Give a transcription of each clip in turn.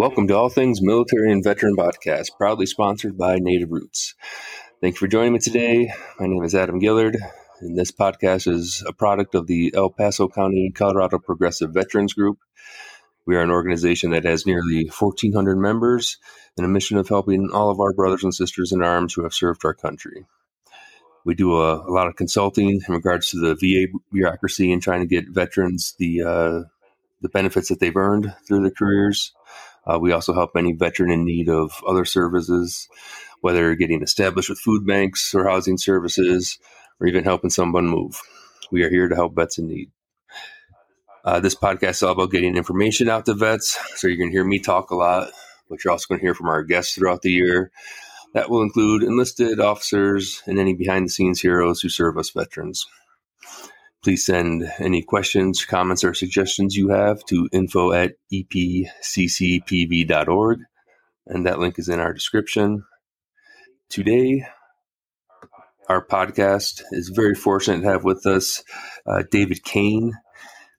Welcome to All Things Military and Veteran Podcast, proudly sponsored by Native Roots. Thank you for joining me today. My name is Adam Gillard, and this podcast is a product of the El Paso County, Colorado Progressive Veterans Group. We are an organization that has nearly 1,400 members and a mission of helping all of our brothers and sisters in arms who have served our country. We do a, a lot of consulting in regards to the VA bureaucracy and trying to get veterans the uh, the benefits that they've earned through their careers. Uh, we also help any veteran in need of other services, whether getting established with food banks or housing services, or even helping someone move. We are here to help vets in need. Uh, this podcast is all about getting information out to vets. So you're going to hear me talk a lot, but you're also going to hear from our guests throughout the year. That will include enlisted officers and any behind the scenes heroes who serve us veterans. Please send any questions, comments, or suggestions you have to info at epccpv.org. And that link is in our description. Today, our podcast is very fortunate to have with us uh, David Cain.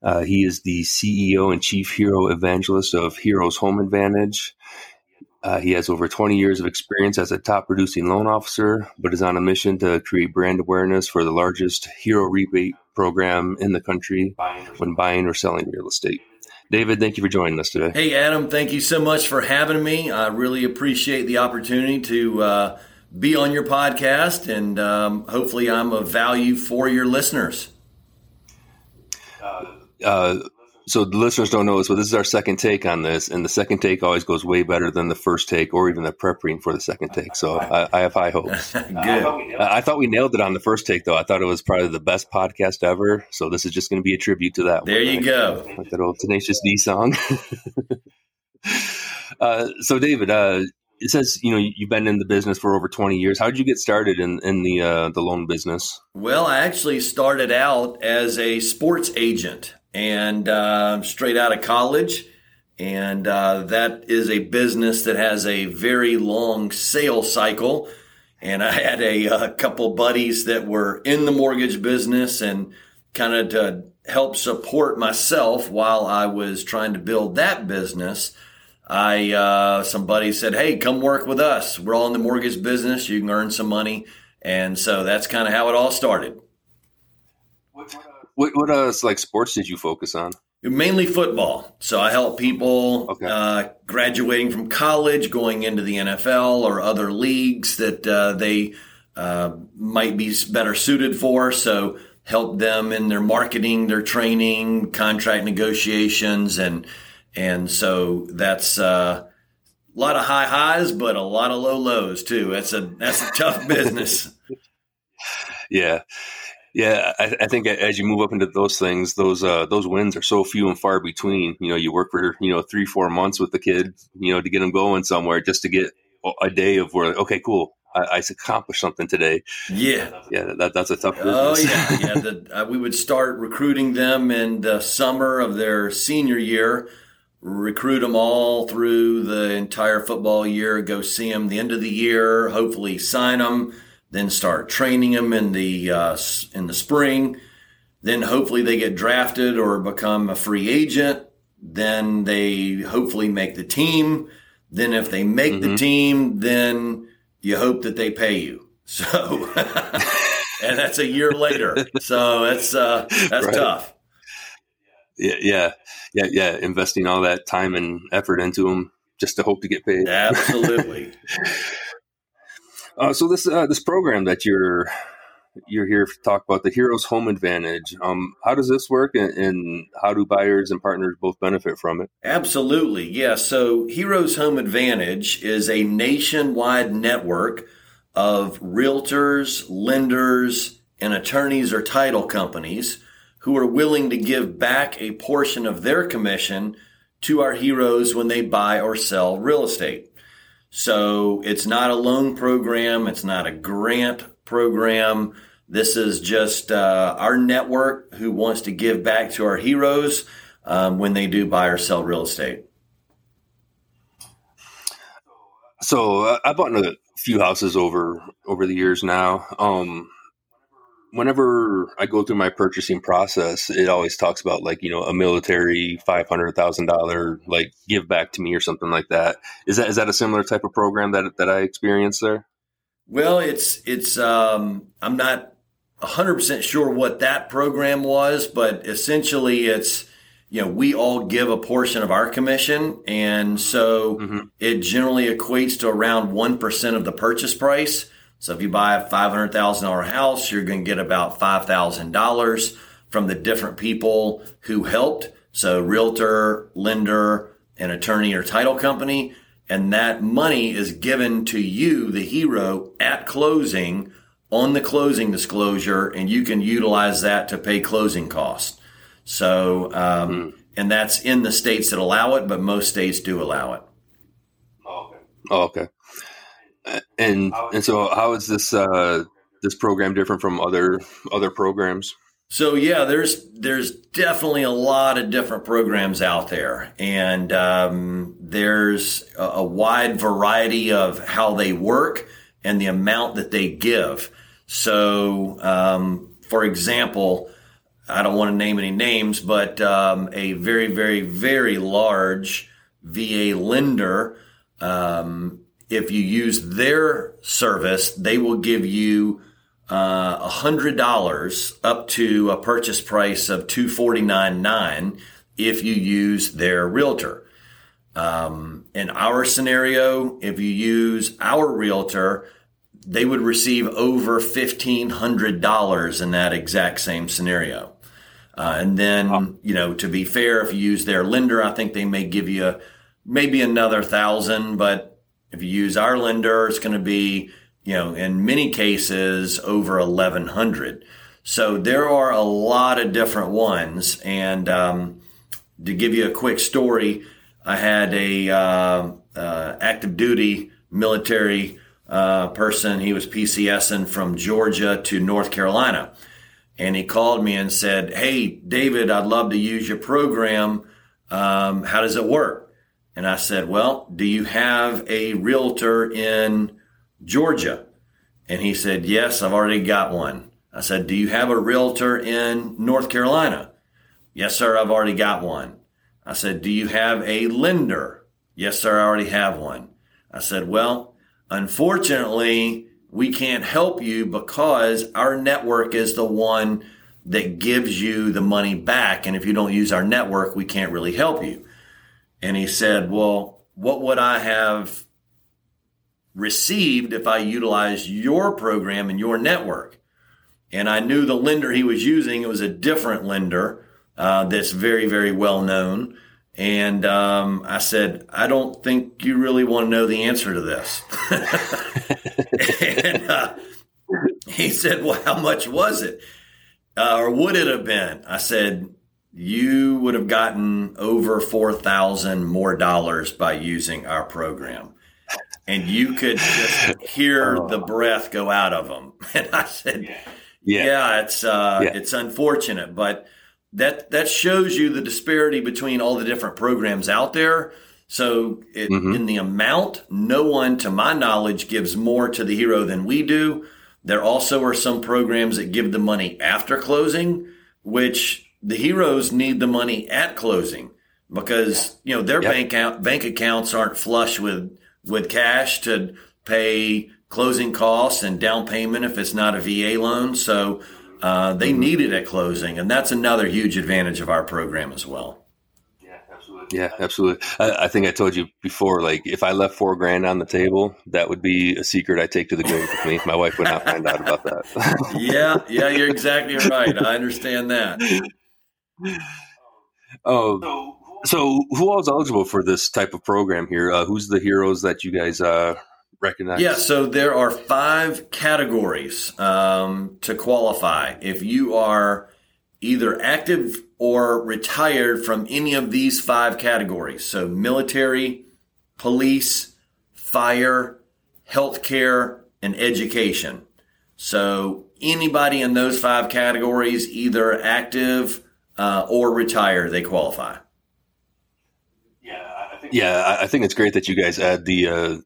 Uh, he is the CEO and Chief Hero Evangelist of Heroes Home Advantage. Uh, he has over 20 years of experience as a top producing loan officer, but is on a mission to create brand awareness for the largest hero rebate program in the country when buying or selling real estate. David, thank you for joining us today. Hey, Adam, thank you so much for having me. I really appreciate the opportunity to uh, be on your podcast, and um, hopefully, I'm of value for your listeners. Uh, so the listeners don't know this, but this is our second take on this, and the second take always goes way better than the first take, or even the prepping for the second take. So I, I have high hopes. Good. I thought we nailed it on the first take, though. I thought it was probably the best podcast ever. So this is just going to be a tribute to that. There one, you right? go. like that old Tenacious D song. uh, so David, uh, it says you know you've been in the business for over twenty years. How did you get started in in the uh, the loan business? Well, I actually started out as a sports agent and uh, straight out of college. And uh, that is a business that has a very long sales cycle. And I had a, a couple buddies that were in the mortgage business and kind of to help support myself while I was trying to build that business. I uh, some buddies said, "Hey, come work with us. We're all in the mortgage business. You can earn some money." And so that's kind of how it all started. What what uh like sports did you focus on? Mainly football. So I help people Okay. uh, graduating from college, going into the NFL or other leagues that uh, they uh, might be better suited for. So help them in their marketing, their training, contract negotiations, and and so that's uh, a lot of high highs, but a lot of low lows too. That's a that's a tough business. Yeah. Yeah, I, I think as you move up into those things, those uh, those wins are so few and far between. You know, you work for you know three, four months with the kid, you know, to get them going somewhere, just to get a day of where okay, cool, I, I accomplished something today. Yeah. Yeah, that, that's a tough Oh business. yeah, yeah. The, uh, we would start recruiting them in the summer of their senior year. Recruit them all through the entire football year. Go see them the end of the year. Hopefully sign them. Then start training them in the uh, in the spring. Then hopefully they get drafted or become a free agent. Then they hopefully make the team. Then if they make the Mhm. team, then you hope that they pay you. So, and that's a year later. So that's uh, that's Right. tough. yeah, yeah, yeah, yeah. Investing all that time and effort into them just to hope to get paid. Absolutely. Uh, so this uh, this program that you're you're here to talk about the Heroes Home Advantage. Um, how does this work, and, and how do buyers and partners both benefit from it? Absolutely. Yeah. So Heroes Home Advantage is a nationwide network of realtors, lenders, and attorneys or title companies who are willing to give back a portion of their commission to our heroes when they buy or sell real estate. So it's not a loan program. It's not a grant program. This is just uh, our network who wants to give back to our heroes um, when they do buy or sell real estate. So uh, I bought a few houses over over the years now. Um, whenever I go through my purchasing process, it always talks about like you know a military five hundred thousand dollar like give back to me or something like that. Is that is that a similar type of program that that I experienced there? Well, it's it's um, I'm not hundred percent sure what that program was, but essentially it's you know we all give a portion of our commission, and so mm-hmm. it generally equates to around one percent of the purchase price. So if you buy a $500,000 house, you're going to get about $5,000 from the different people who helped. So realtor, lender, an attorney or title company. And that money is given to you, the hero, at closing on the closing disclosure, and you can utilize that to pay closing costs. So, um, mm. and that's in the states that allow it, but most states do allow it. Oh, okay. Oh, okay and and so how is this uh, this program different from other other programs? So yeah, there's there's definitely a lot of different programs out there, and um, there's a, a, wide variety of how they work and the amount that they give. So, um, for example, I don't want to name any names, but um, a very very very large VA lender um, if you use their service, they will give you uh, a hundred dollars up to a purchase price of two forty nine nine if you use their realtor. Um, in our scenario, if you use our realtor, they would receive over fifteen hundred dollars in that exact same scenario. Uh, and then, you know, to be fair, if you use their lender, I think they may give you maybe another thousand, but if you use our lender, it's going to be, you know, in many cases over 1100. So there are a lot of different ones. And um, to give you a quick story, I had a uh, uh, active duty military uh, person. He was PCSing from Georgia to North Carolina. And he called me and said, Hey, David, I'd love to use your program. Um, how does it work? And I said, Well, do you have a realtor in Georgia? And he said, Yes, I've already got one. I said, Do you have a realtor in North Carolina? Yes, sir, I've already got one. I said, Do you have a lender? Yes, sir, I already have one. I said, Well, unfortunately, we can't help you because our network is the one that gives you the money back. And if you don't use our network, we can't really help you. And he said, Well, what would I have received if I utilized your program and your network? And I knew the lender he was using, it was a different lender uh, that's very, very well known. And um, I said, I don't think you really want to know the answer to this. and uh, he said, Well, how much was it? Uh, or would it have been? I said, you would have gotten over 4,000 more dollars by using our program. And you could just hear oh. the breath go out of them. And I said, yeah, yeah it's, uh, yeah. it's unfortunate, but that, that shows you the disparity between all the different programs out there. So it, mm-hmm. in the amount, no one, to my knowledge, gives more to the hero than we do. There also are some programs that give the money after closing, which the heroes need the money at closing because you know their yep. bank account, bank accounts aren't flush with with cash to pay closing costs and down payment if it's not a VA loan. So uh, they mm-hmm. need it at closing, and that's another huge advantage of our program as well. Yeah, absolutely. Yeah, absolutely. I, I, think I told you before, like if I left four grand on the table, that would be a secret I take to the grave with me. My wife would not find out about that. yeah, yeah, you're exactly right. I understand that. Oh, so who eligible for this type of program here? Uh, who's the heroes that you guys uh, recognize? Yeah, so there are five categories um, to qualify. If you are either active or retired from any of these five categories, so military, police, fire, healthcare, and education. So anybody in those five categories, either active uh, or retire, they qualify. Yeah, I think, yeah, I think it's great that you guys add the uh,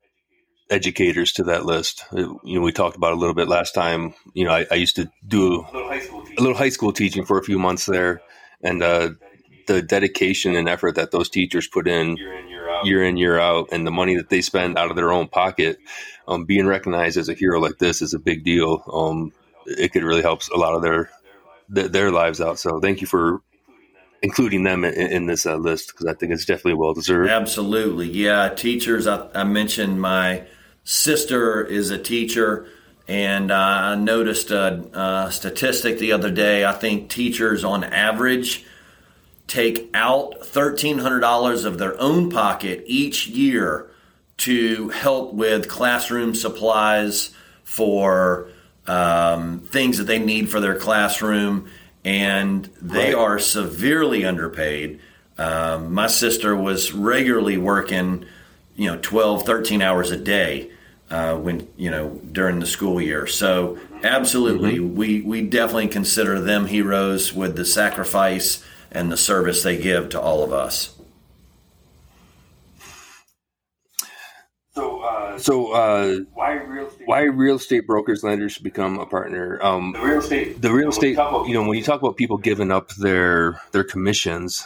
educators to that list. You know, we talked about a little bit last time. You know, I, I used to do a little, a little, high school teaching for a few months there, and uh, the dedication and effort that those teachers put in year in year out, year in, year out and the money that they spend out of their own pocket, um, being recognized as a hero like this is a big deal. Um, it could really help a lot of their their, their lives out. So thank you for including them in, in this uh, list because I think it's definitely well deserved. Absolutely, yeah. Teachers, I, I mentioned my sister is a teacher. And I noticed a, a, statistic the other day. I think teachers, on average, take out $1,300 of their own pocket each year to help with classroom supplies for um, things that they need for their classroom. And they right. are severely underpaid. Um, my sister was regularly working, you know, 12, 13 hours a day uh, when, you know, during the school year. So, absolutely, mm-hmm. we, we definitely consider them heroes with the sacrifice and the service they give to all of us. So, uh, so uh, why real estate? Why real estate brokers lenders should become a partner? Um, the real estate. The real estate. You know, when you talk about people giving up their their commissions,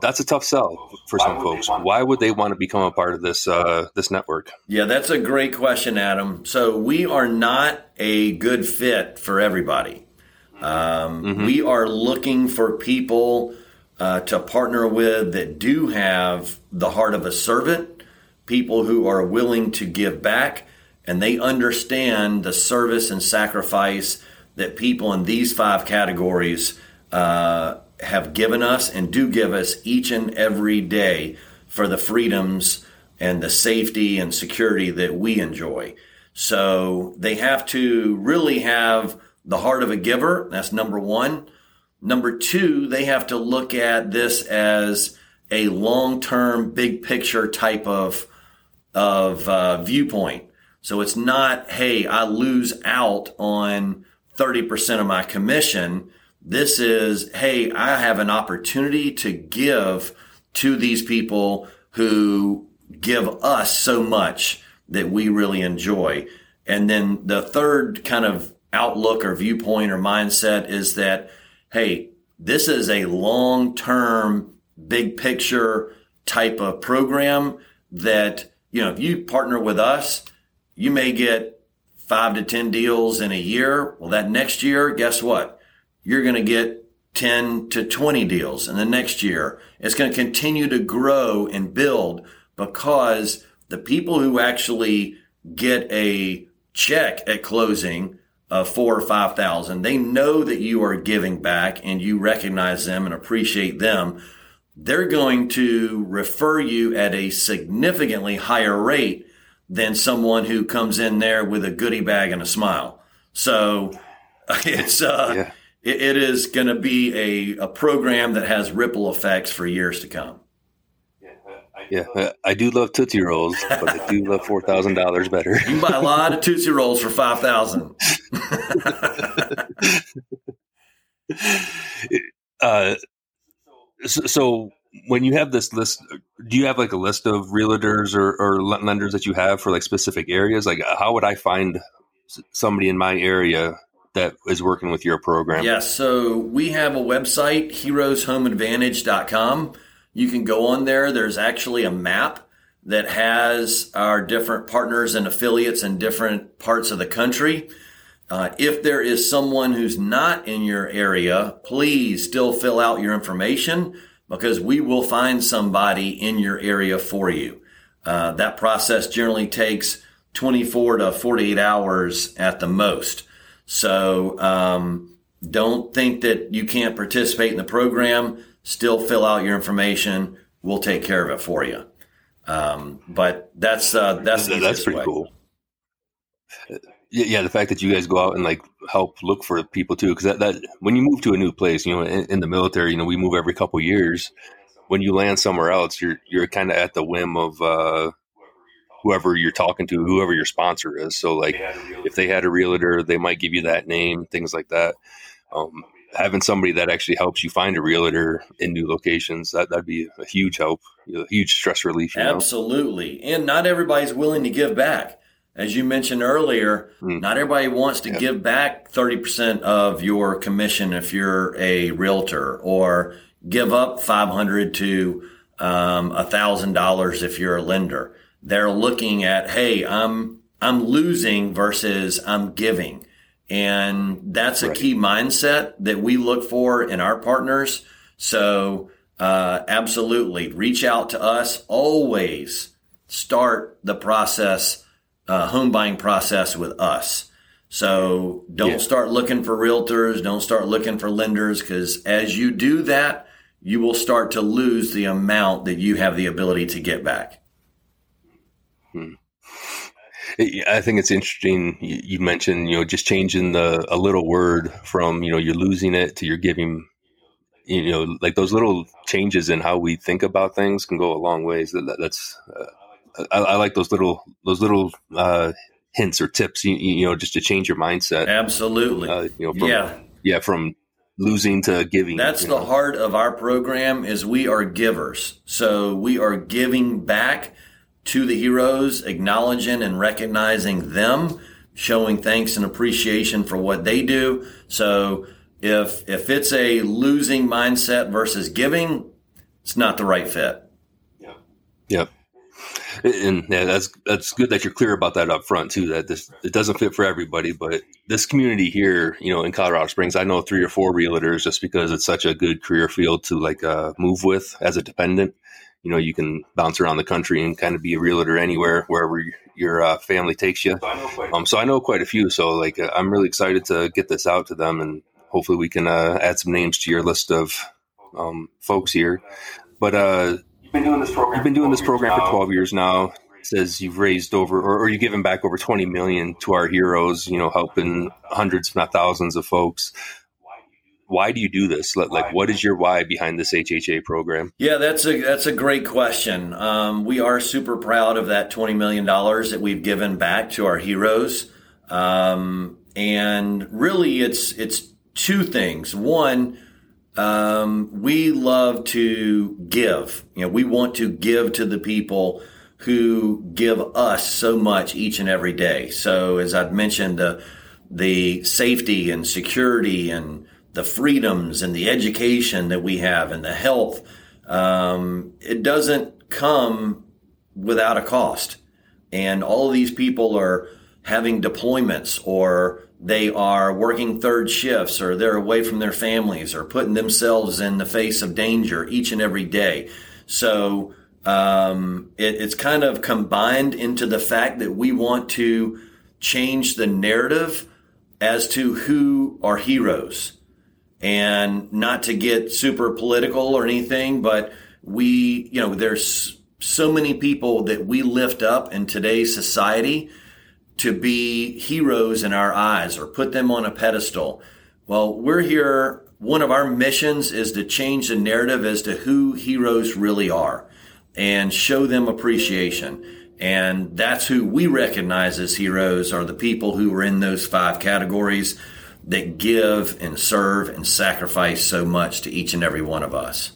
that's a tough sell for some folks. Why would they want to become a part of this uh, this network? Yeah, that's a great question, Adam. So we are not a good fit for everybody. Um, mm-hmm. We are looking for people uh, to partner with that do have the heart of a servant, people who are willing to give back, and they understand the service and sacrifice that people in these five categories uh, have given us and do give us each and every day for the freedoms and the safety and security that we enjoy. So they have to really have the heart of a giver. That's number one. Number two, they have to look at this as a long term, big picture type of, of uh, viewpoint. So it's not, hey, I lose out on 30% of my commission. This is, hey, I have an opportunity to give to these people who give us so much that we really enjoy. And then the third kind of outlook or viewpoint or mindset is that, hey, this is a long term, big picture type of program that, you know, if you partner with us, you may get five to 10 deals in a year. Well, that next year, guess what? You're going to get 10 to 20 deals. And the next year, it's going to continue to grow and build because the people who actually get a check at closing of four or five thousand. They know that you are giving back and you recognize them and appreciate them. They're going to refer you at a significantly higher rate than someone who comes in there with a goodie bag and a smile. So it's uh, yeah. it, it is going to be a, a program that has ripple effects for years to come. Yeah, I do love Tootsie Rolls, but I do love four thousand dollars better. You can buy a lot of Tootsie Rolls for five thousand. uh, so, so, when you have this list, do you have like a list of realtors or, or lenders that you have for like specific areas? Like, how would I find somebody in my area that is working with your program? Yes. So we have a website, heroeshomeadvantage.com. You can go on there. There's actually a map that has our different partners and affiliates in different parts of the country. Uh, if there is someone who's not in your area, please still fill out your information because we will find somebody in your area for you. Uh, that process generally takes 24 to 48 hours at the most. So um, don't think that you can't participate in the program still fill out your information. We'll take care of it for you. Um, but that's uh, that's that's pretty way. cool. Yeah, the fact that you guys go out and like help look for people too, because that, that when you move to a new place, you know, in, in the military, you know, we move every couple years. When you land somewhere else, you're you're kind of at the whim of uh, whoever you're talking to, whoever your sponsor is. So, like, if they had a realtor, they might give you that name, things like that. Um, having somebody that actually helps you find a realtor in new locations that that'd be a huge help, know, huge stress relief. Absolutely, know? and not everybody's willing to give back. As you mentioned earlier, mm. not everybody wants to yep. give back thirty percent of your commission if you're a realtor, or give up five hundred to um, a thousand dollars if you're a lender. They're looking at, hey, I'm I'm losing versus I'm giving. And that's a right. key mindset that we look for in our partners. So, uh, absolutely reach out to us. Always start the process, uh, home buying process with us. So don't yeah. start looking for realtors. Don't start looking for lenders because as you do that, you will start to lose the amount that you have the ability to get back. Hmm. I think it's interesting. You mentioned, you know, just changing the a little word from, you know, you're losing it to you're giving. You know, like those little changes in how we think about things can go a long ways. That, that's uh, I, I, like those little those little uh, hints or tips. You, you, know, just to change your mindset. Absolutely. Uh, you know, from, yeah, yeah, from losing to giving. That's the know. heart of our program. Is we are givers, so we are giving back to the heroes, acknowledging and recognizing them, showing thanks and appreciation for what they do. So if if it's a losing mindset versus giving, it's not the right fit. Yeah. Yep. And yeah, that's that's good that you're clear about that up front too. That this it doesn't fit for everybody, but this community here, you know, in Colorado Springs, I know three or four realtors just because it's such a good career field to like uh, move with as a dependent you know you can bounce around the country and kind of be a realtor anywhere wherever your uh, family takes you. Um, so I know quite a few. So like uh, I'm really excited to get this out to them, and hopefully we can uh, add some names to your list of um, folks here. But uh, been doing this program. You've been doing this program for 12 years now. It says you've raised over, or, or you've given back over 20 million to our heroes. You know, helping hundreds, if not thousands, of folks why do you do this? Like, what is your why behind this HHA program? Yeah, that's a that's a great question. Um, we are super proud of that twenty million dollars that we've given back to our heroes, um, and really, it's it's two things. One, um, we love to give. You know, we want to give to the people who give us so much each and every day. So, as I've mentioned, the the safety and security and the freedoms and the education that we have and the health, um, it doesn't come without a cost. And all of these people are having deployments or they are working third shifts or they're away from their families or putting themselves in the face of danger each and every day. So um, it, it's kind of combined into the fact that we want to change the narrative as to who are heroes and not to get super political or anything, but we, you know, there's so many people that we lift up in today's society to be heroes in our eyes or put them on a pedestal. Well, we're here. One of our missions is to change the narrative as to who heroes really are and show them appreciation. And that's who we recognize as heroes are the people who are in those five categories that give and serve and sacrifice so much to each and every one of us.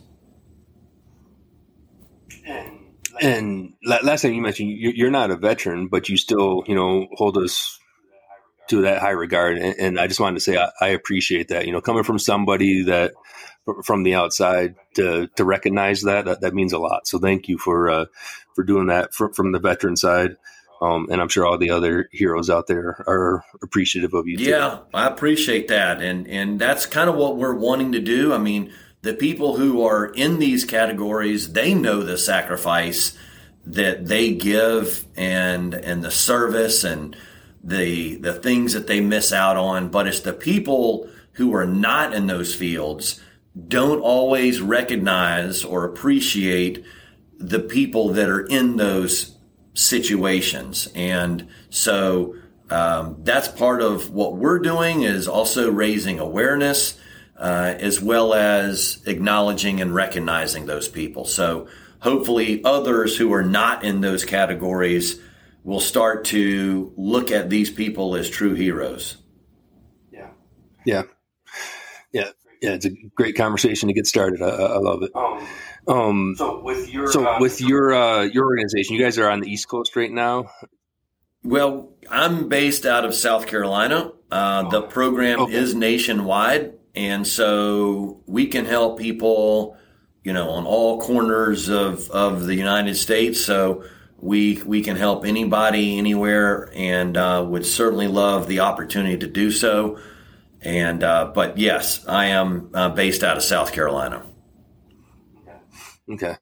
And last time you mentioned you're not a veteran, but you still, you know, hold us to that high regard. And I just wanted to say I appreciate that. You know, coming from somebody that from the outside to to recognize that that, that means a lot. So thank you for uh, for doing that from the veteran side. Um, and I'm sure all the other heroes out there are appreciative of you. Yeah, too. I appreciate that, and and that's kind of what we're wanting to do. I mean, the people who are in these categories, they know the sacrifice that they give, and and the service, and the the things that they miss out on. But it's the people who are not in those fields don't always recognize or appreciate the people that are in those situations. And so um, that's part of what we're doing is also raising awareness uh, as well as acknowledging and recognizing those people. So hopefully others who are not in those categories will start to look at these people as true heroes. Yeah. Yeah. Yeah. Yeah, it's a great conversation to get started. I, I love it. Um, um, so with your so uh, with your uh, your organization, you guys are on the East Coast right now. Well, I'm based out of South Carolina. Uh, the program okay. is nationwide, and so we can help people, you know, on all corners of, of the United States. So we we can help anybody anywhere, and uh, would certainly love the opportunity to do so. And uh, but yes, I am uh, based out of South Carolina. Okay.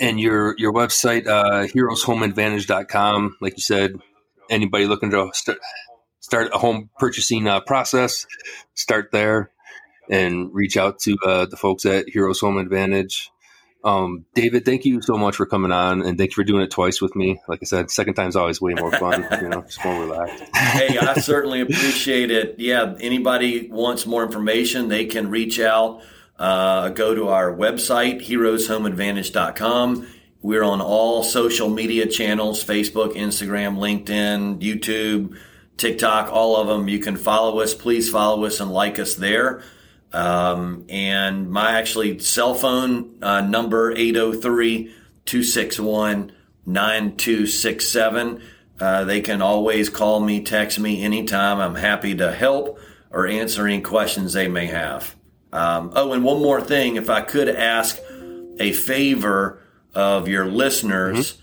And your your website, uh, heroeshomeadvantage.com, like you said, anybody looking to start, start a home purchasing uh, process, start there and reach out to uh, the folks at Heroes Home Advantage. Um, David, thank you so much for coming on, and thank you for doing it twice with me. Like I said, second time's always way more fun. you know, just more relaxed. hey, I certainly appreciate it. Yeah, anybody wants more information, they can reach out. Uh, go to our website, heroeshomeadvantage.com. We're on all social media channels Facebook, Instagram, LinkedIn, YouTube, TikTok, all of them. You can follow us. Please follow us and like us there. Um, and my actually cell phone uh, number 803 261 9267. Uh, they can always call me, text me anytime. I'm happy to help or answer any questions they may have. Um, oh, and one more thing if I could ask a favor of your listeners,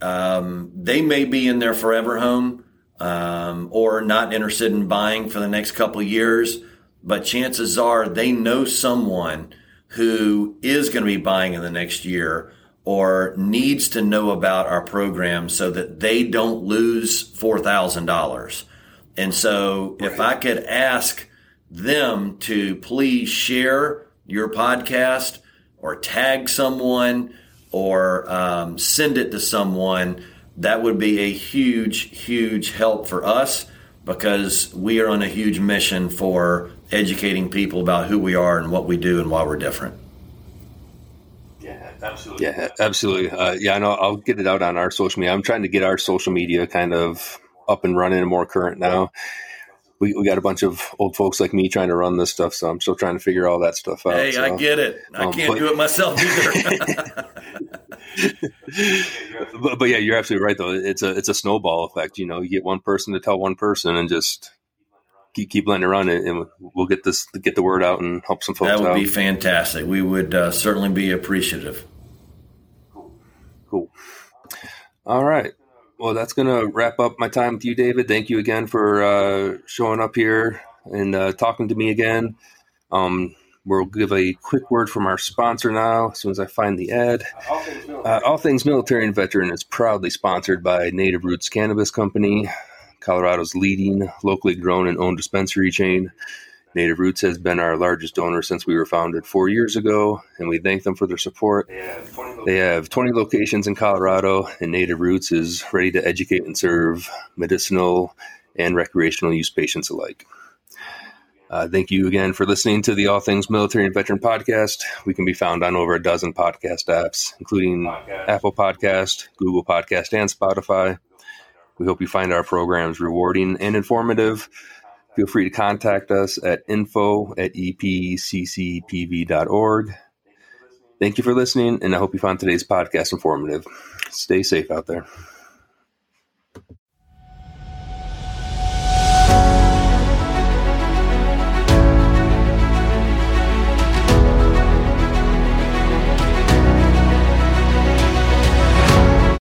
mm-hmm. um, they may be in their forever home um, or not interested in buying for the next couple years but chances are they know someone who is going to be buying in the next year or needs to know about our program so that they don't lose $4,000. And so if I could ask them to please share your podcast or tag someone or um, send it to someone, that would be a huge, huge help for us because we are on a huge mission for educating people about who we are and what we do and why we're different. Yeah, absolutely. Yeah, absolutely. Uh, yeah, I know. I'll get it out on our social media. I'm trying to get our social media kind of up and running and more current now. We, we got a bunch of old folks like me trying to run this stuff, so I'm still trying to figure all that stuff out. Hey, so. I get it. I um, can't but, do it myself either. but, but yeah, you're absolutely right. Though it's a it's a snowball effect. You know, you get one person to tell one person, and just keep, keep letting it run, and we'll get this get the word out and help some folks. That would out. be fantastic. We would uh, certainly be appreciative. Cool. All right. Well, that's going to wrap up my time with you, David. Thank you again for uh, showing up here and uh, talking to me again. Um, we'll give a quick word from our sponsor now as soon as I find the ad. All Things Military, uh, All Things Military and Veteran is proudly sponsored by Native Roots Cannabis Company. Colorado's leading locally grown and owned dispensary chain. Native Roots has been our largest donor since we were founded four years ago, and we thank them for their support. They have 20 locations in Colorado, and Native Roots is ready to educate and serve medicinal and recreational use patients alike. Uh, thank you again for listening to the All Things Military and Veteran podcast. We can be found on over a dozen podcast apps, including podcast. Apple Podcast, Google Podcast, and Spotify. We hope you find our programs rewarding and informative. Feel free to contact us at info at epccpv.org. Thank you for listening, and I hope you found today's podcast informative. Stay safe out there.